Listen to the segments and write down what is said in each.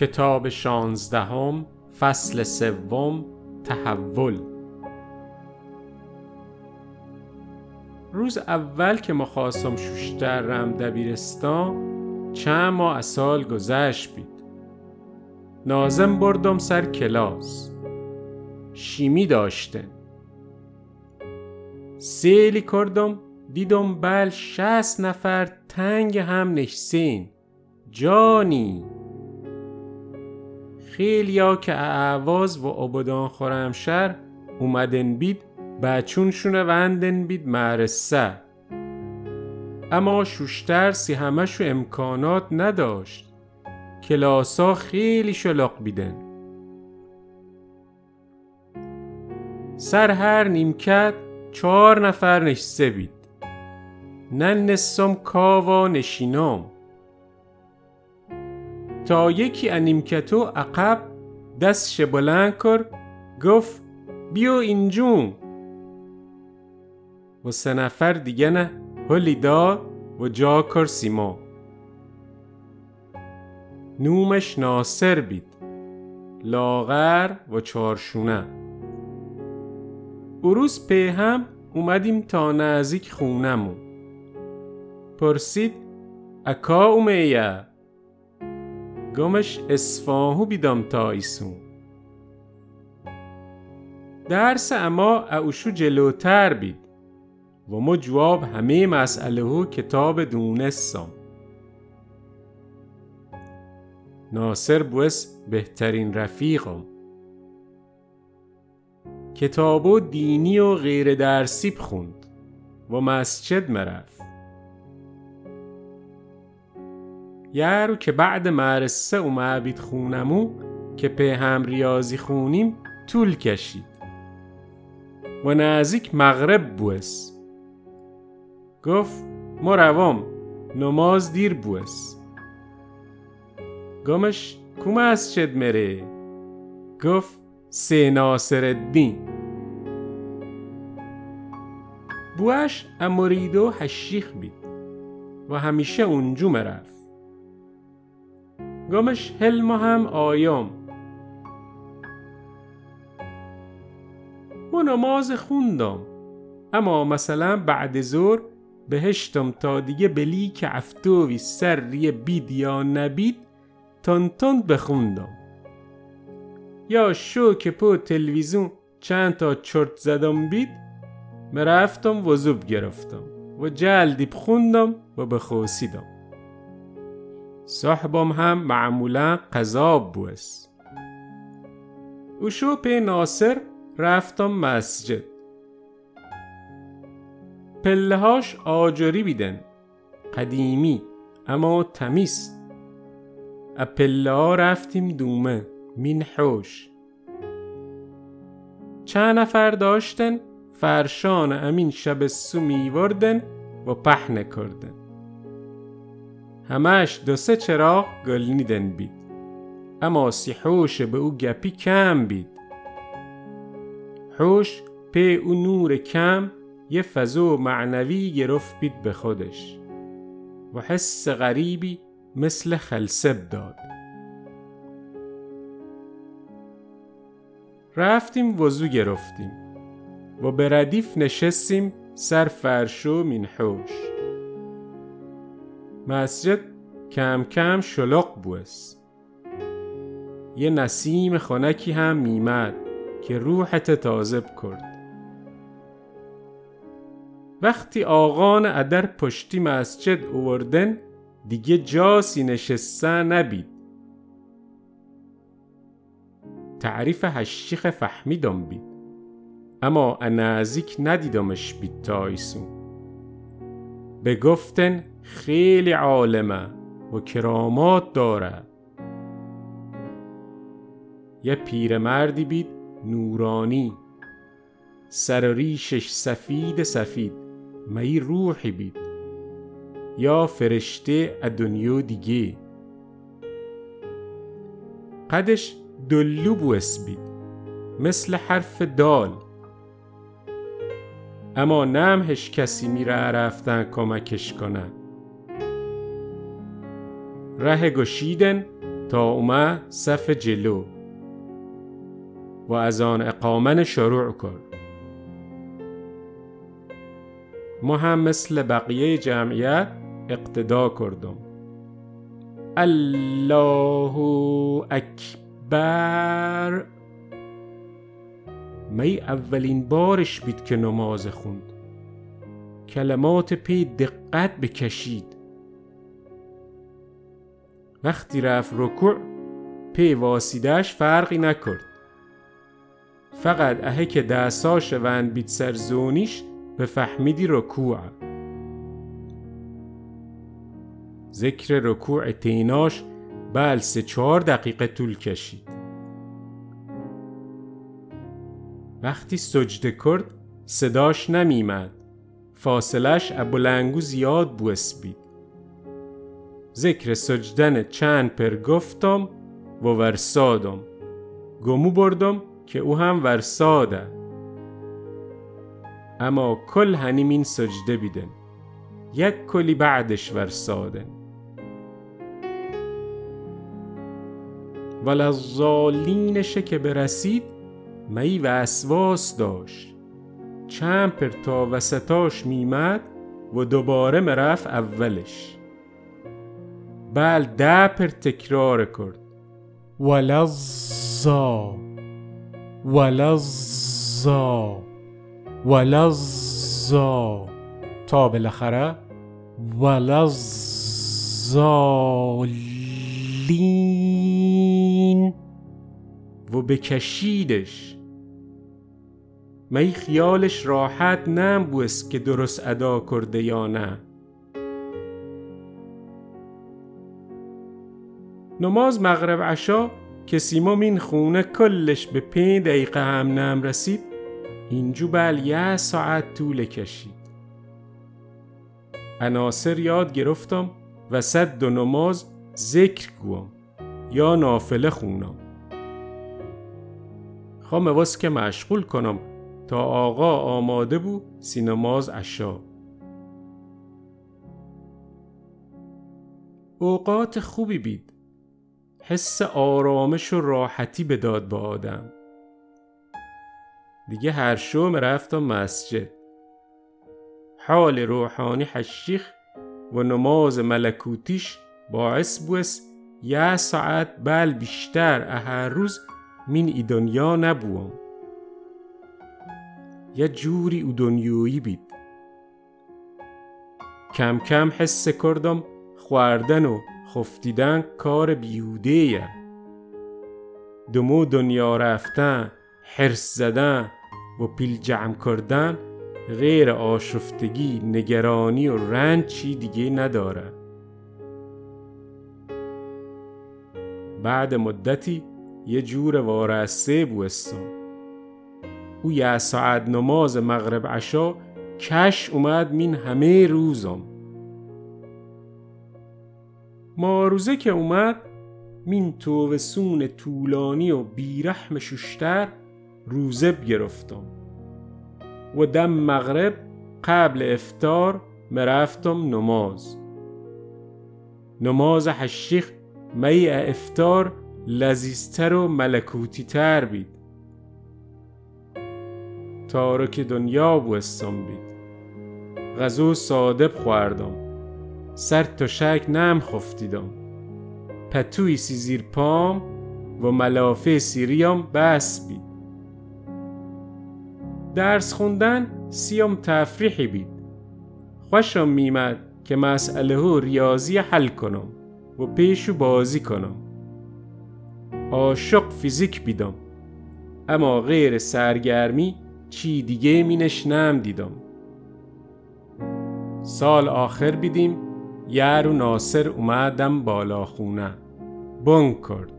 کتاب شانزدهم فصل سوم تحول. روز اول که مخواستم شوشتر رم دبیرستان چند ماه از سال گذشت بید. نازم بردم سر کلاس. شیمی داشتن. سیلی کردم دیدم بل شست نفر تنگ هم نشسین جانی! خیلیا که اعواز و عبدان خورمشر اومدن بید بچونشونه وندن بید مرسه اما شوشتر سی همشو امکانات نداشت. کلاسا خیلی شلق بیدن. سر هر نیمکت چهار نفر نشسته بید. نن نسم کاوا نشینام. تا یکی انیمکتو عقب دستش بلند کر گفت بیو اینجون. و سه نفر دیگه نه هلی دا و جا کر سیما نومش ناصر بید لاغر و چارشونه. اروز په هم اومدیم تا نزدیک خونمون پرسید اکا اومیه؟ گمش اسفاهو بیدم تا ایسون درس اما اوشو جلوتر بید و ما جواب همه مسئله ها کتاب دونستم ناصر بوس بهترین رفیقم کتابو دینی و غیر درسی بخوند و مسجد مرفت. یارو که بعد مدرسه اومد بید خونمو که په هم ریاضی خونیم طول کشید. و نزدیک مغرب بوس. گفت ما روام نماز دیر بوس. گمش کو مسجد مره؟ گفت سه ناصر الدین بوش امریدو هشیخ بید. و همیشه اونجو مرفت گمش حلم هم آیام. ما نماز خوندم اما مثلا بعد زور بهشتم تا دیگه بلی که افتوی سر ریه بید یا نبید تن بخوندم. یا شو که پو تلویزیون چند تا چرت زدم بید مرفتم وزوب گرفتم و جلدی بخوندم و بخوسیدم. صاحبم هم معمولا قذاب بوس. او شو ناصر رفتم مسجد. پلهاش آجری بیدن قدیمی اما تمیز. پله ها رفتیم دومه مین حوش چند نفر داشتن؟ فرشان امین شب سو میوردن و پهنه کردن. همش دو سه چراغ گلنیدن بید. اما سی حوش به او گپی کم بید. حوش په او نور کم یه فضو معنوی گرفت بید به خودش. و حس غریبی مثل خلسب داد. رفتیم وضو گرفتیم. و به ردیف نشستیم سر فرشو مینحوش مسجد کم کم شلق بوس. یه نسیم خنکی هم میمد که روحت تازه کرد وقتی آقان ادر پشتی مسجد اووردن دیگه جاسی نشسته نبید. تعریف هشیخ فهمیدم بید. اما نزدیک ندیدمش بید تا ایسون به گفتن خیلی عالمه و کرامات داره. یه پیرمردی بید نورانی. سر ریشش سفید سفید. می روحی بید. یا فرشته دنیا دیگه. قدش دلو بوس بید. مثل حرف دال. اما نمهش کسی میره رفتن کمکش کنن. ره گشیدن تا اومد صف جلو و از آن اقامن شروع کرد ما هم مثل بقیه جمعیت اقتدا کردم. الله اکبر. می اولین بارش بید که نماز خوند. کلمات پی دقت بکشید. وقتی رفت رکوع پی واسیدهش فرقی نکرد. فقط اهه که دستاش وند بیت سرزونیش به فهمیدی رکوع. ذکر رکوع تیناش بل سه چهار دقیقه طول کشید. وقتی سجده کرد صداش نمیمد فاصلش ابولنگو زیاد بو اسبید ذکر سجدن چند پر گفتم و ورسادم گمو بردم که او هم ورساده اما کل هنیمین سجده بیدن. یک کلی بعدش ورسادن ولزالینشه که برسید می وسواس داشت. چند پر تا وسطاش میمد و دوباره مرف اولش. بل ده پر تکرار کرد. ولزا ولزا ولزا تا بالاخره ولزالین و بکشیدش می خیالش راحت نم بوست که درست ادا کرده یا نه؟ نماز مغرب عشا که سیموم این خونه کلش به پی دقیقه هم نم رسید اینجو بل یه ساعت طول کشید. عناصر یاد گرفتم و صد و نماز ذکر گوام یا نافله خونم. خوام واس که مشغول کنم تا آقا آماده بو سینماز عشا. اوقات خوبی بید. حس آرامش و راحتی به داد به آدم. دیگه هر شو رفتم مسجد. حال روحانی حشیخ و نماز ملکوتیش باعث بوس یه ساعت بل بیشتر هر روز من ای دنیا نبوم. یه جوری او دنیایی بید. کم کم حس کردم خوردن و خفتیدن کار بیهوده یه دمو دنیا رفتن حرس زدن و پیل جمع کردن غیر آشفتگی نگرانی و رنج چی دیگه نداره. بعد مدتی یه جور وارسته بوستم او یه ساعت نماز مغرب عشا کش اومد مین همه روزم ماروزه که اومد مین تو سون طولانی و بیرحم ششتر روزه گرفتم و دم مغرب قبل افتار مرفتم نماز. نماز حشیخ می افتار لذیذتر و ملکوتی تر بید. تارک دنیا بوستم بید. غذو ساده بخوردم. سر تا شک نم خفتیدم. پتوی سی زیر پام و ملافه سیریام بس بید. درس خوندن سیام تفریحی بید. خوشم میمد که مسئله ها ریاضی حل کنم و پیشو بازی کنم. عاشق فیزیک بیدم. اما غیر سرگرمی چی دیگه مینش نم دیدم. سال آخر بیدیم. یار و ناصر اومدم بالا خونه. بنگ کرد.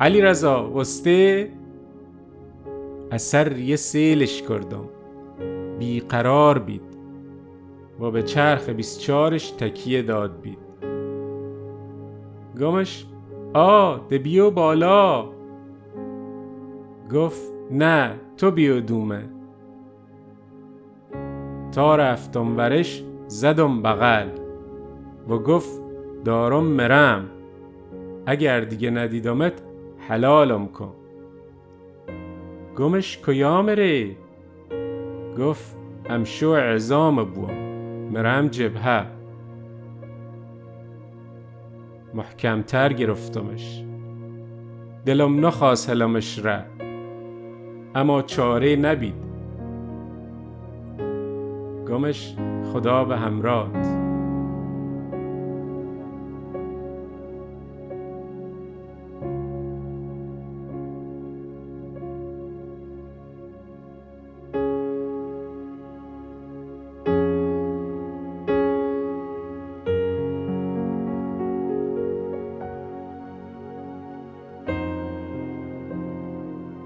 علی رضا وسته اثر یه سیلش کردم. بیقرار بید. و به چرخ بیست چارش تکیه داد بید. گمش آ ده بیو بالا. گفت نه تو بیو دومه. تا رفتم ورش زدم بغل. و گفت دارم مرم. اگر دیگه ندیدمت حلالم کن. گمش کجا مری گفت امشو عظام بوم مرم جبهه. محکمتر گرفتمش. دلم نخواست هلمش را. اما چاره نبید. گمش خدا به همراه.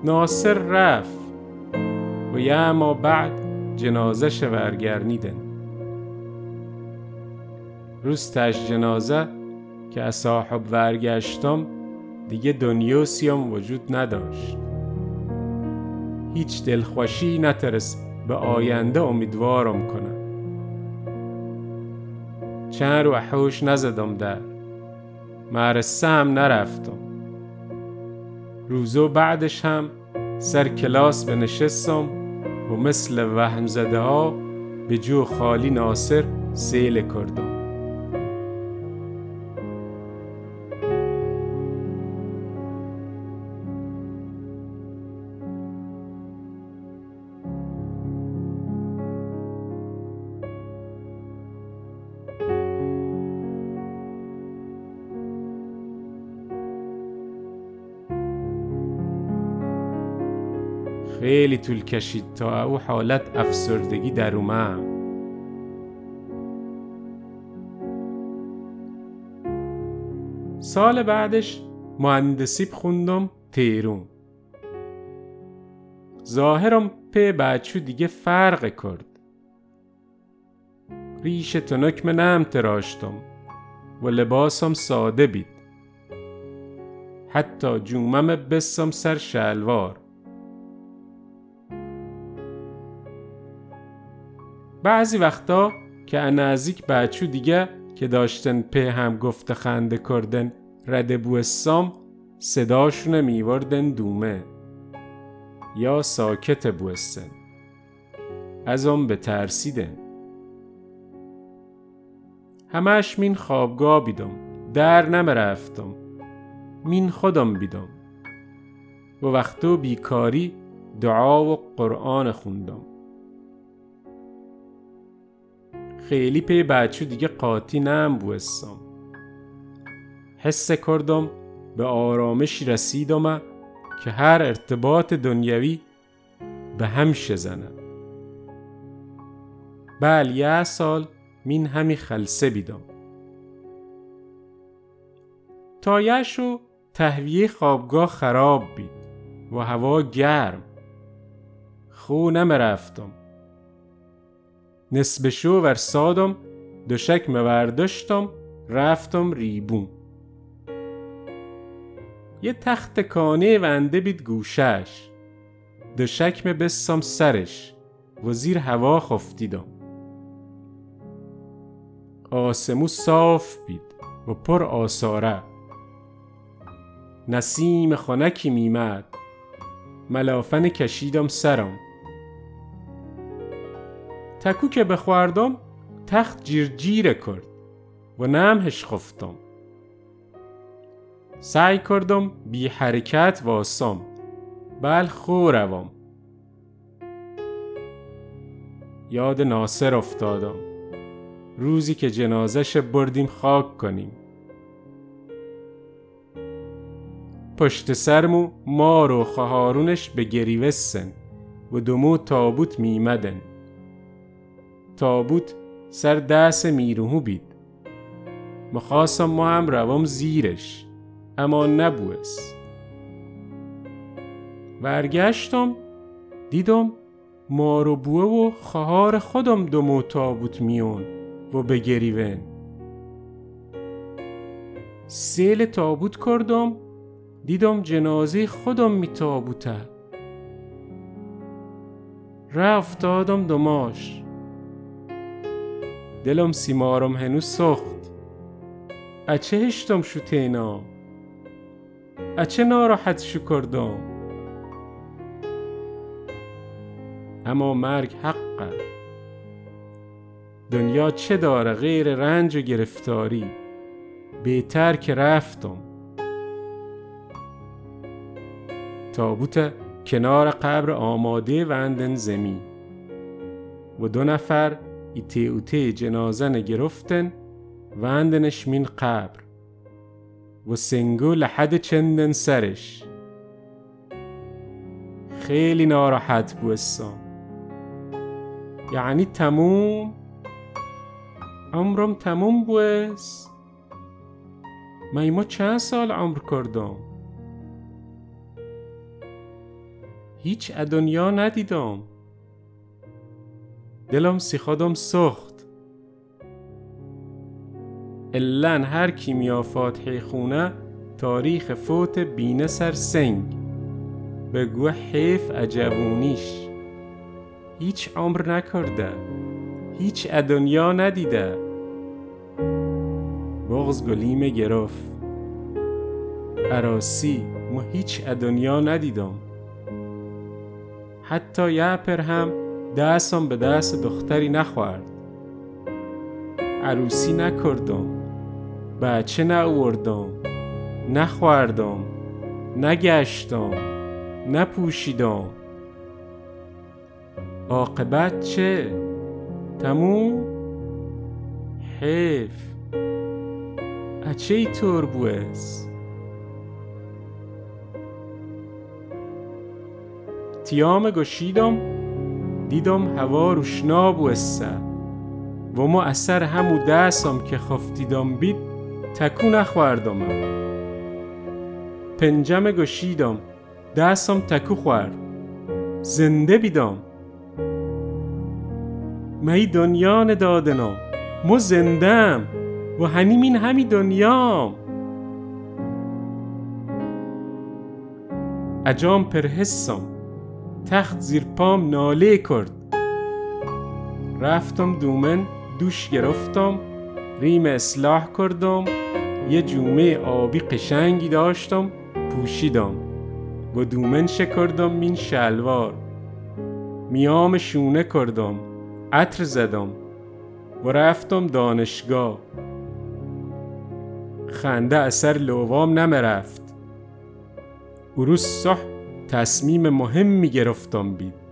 ناصر رفت و یه ما بعد جنازه شورگرنیدن روز تش جنازه که از صاحب ورگشتم دیگه دنیوسیم وجود نداشت. هیچ دلخوشی نترس به آینده امیدوارم کنم. چند رو حوش نزدم در مرسه هم نرفتم. روزو بعدش هم سر کلاس به نشستم و مثل وهم زده ها به جو خالی ناصر سیل کردم. خیلی طول کشید تا او حالت افسردگی در اومد. سال بعدش مهندسی خوندم تیرون ظاهرم په بچو دیگه فرق کرد. ریش تنک نم تراشتم و لباسم ساده بید. حتی جومم بسم سر شلوار. بعضی وقتا که نزدیک بچو دیگه که داشتن په هم گفته خنده کردن رده بوستام صداشونه میوردن دومه. یا ساکت بوستن از آن به ترسیدن. همش مین خوابگاه بیدم. در نمرفتم. مین خودم بیدم. و وقتو بیکاری دعا و قرآن خوندم. خیلی پی بچو دیگه قاطی نم بوستم حس کردم به آرامشی رسیدم که هر ارتباط دنیوی به هم شزنه. بل یه سال مین همی خلصه بیدم. تایش و تهویه خوابگاه خراب بید و هوا گرم. خو رفتم نسبه شو ور سادم دوشک موردشتم رفتم ریبون یه تخت کانه ونده بید گوشش دوشک بسام سرش و زیر هوا خفتیدم. آسمو صاف بید و پر آساره نسیم خانکی میمد ملافن کشیدم سرم. تکو که بخوردم تخت جیر جیره کرد و نمهش خفتم. سعی کردم بی حرکت واسم بل خو روم. یاد ناصر افتادم. روزی که جنازش بردیم خاک کنیم. پشت سرمو مار و خهارونش به گریوستن و دمو تابوت میمدن. تابوت سر دست میروهو بید. مخواستم ما هم روام زیرش اما نبوست برگشتم دیدم مارو بوه و خهار خودم دو تابوت میون و بگریون. سیل تابوت کردم دیدم جنازه خودم می تابوته. رفتادم دماش. دلم سیمارم هنوز سخت اچه هشتم شو تینا اچه ناراحت شو کردم اما مرگ حقه دنیا چه داره غیر رنج و گرفتاری؟ بهتر که رفتم. تابوت کنار قبر آماده و اندن زمین. و دو نفر اوتی جنازه گرفتن و اندنش من قبر و سنگو لحد چندن سرش. خیلی ناراحت بوستم یعنی تموم؟ عمرم تموم بوست ما چند سال عمر کردم؟ هیچ ادنیا ندیدم. دلم سی خودم سخت. الان هر کی میا فاتحه خونه تاریخ فوت بینه سر سنگ. بگو حیف عجبونیش. هیچ عمر نکرده هیچ ادنیا ندیده. بغز گلیم گرفت. عراسی ما هیچ ادنیا ندیدم. حتی یه پر هم دستم به دست دختری نخورد. عروسی نکردم. بچه ناوردم. نخوردم. نگشتم. نپوشیدم. عاقبت چه؟ تموم؟ حیف. اچه ای طور بوست تیام گشیدم. دیدم هوا روشنا بوسته و ما اثر همو دستم که خفتیدم بید تکو نخوردم پنجم گشیدم دستم تکو خورد. زنده بیدم. می دنیا ندادنم مو زندم و هنیمین همی دنیام. اجام پرحسم. تخت زیر پام ناله کرد. رفتم دومن دوش گرفتم ریم اصلاح کردم یه جومه آبی قشنگی داشتم پوشیدم. و دومن شکردم مین شلوار. میام شونه کردم عطر زدم. و رفتم دانشگاه. خنده اثر لوام نمرفت. روز صح تصمیم مهمی گرفتم بید.